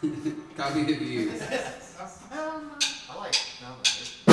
Copy of views. Um, I like.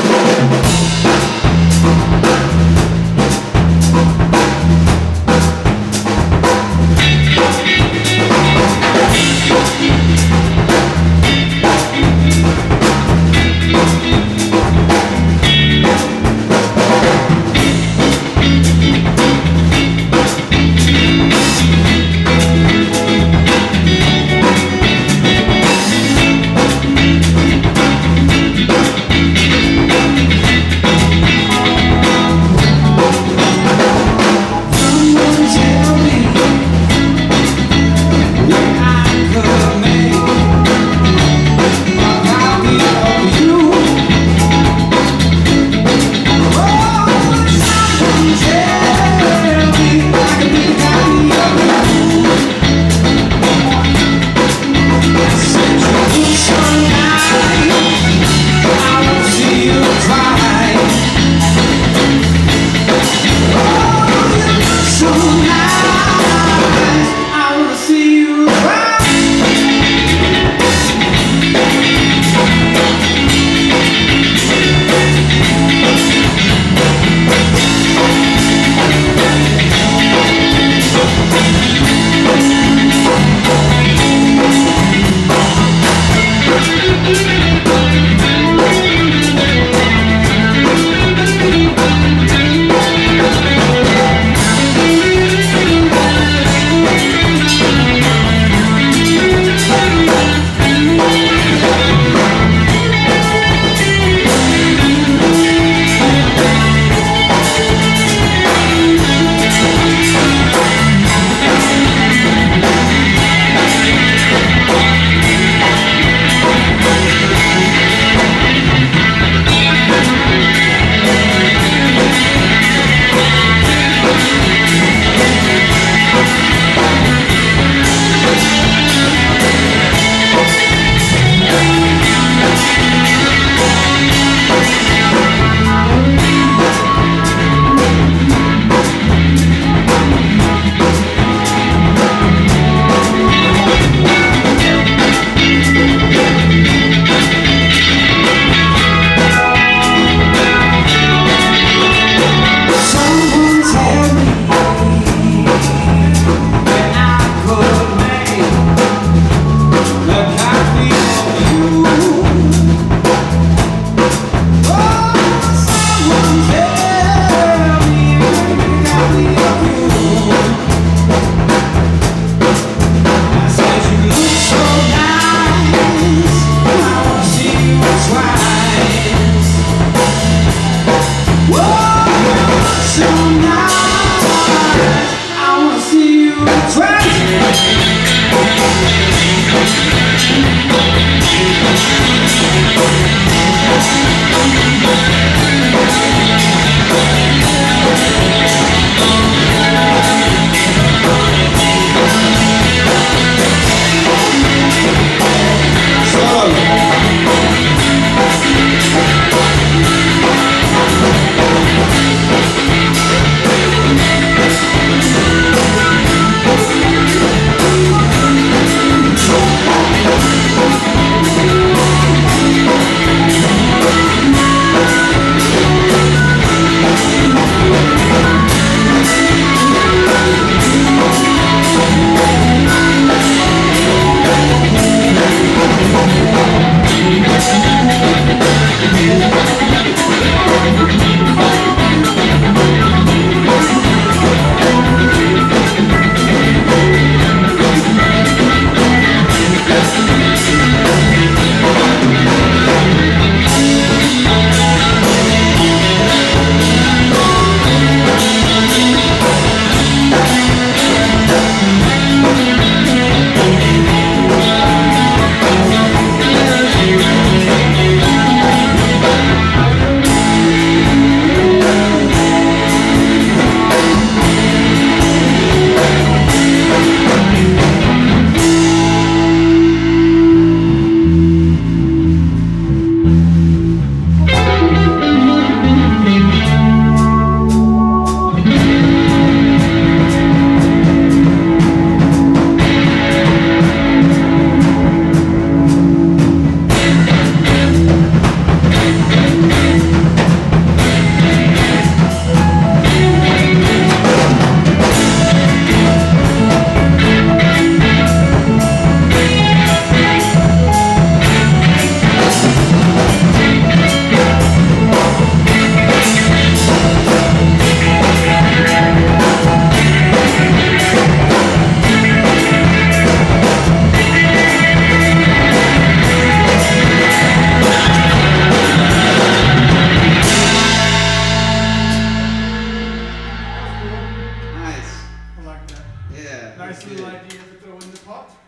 nice little idea to throw in the pot.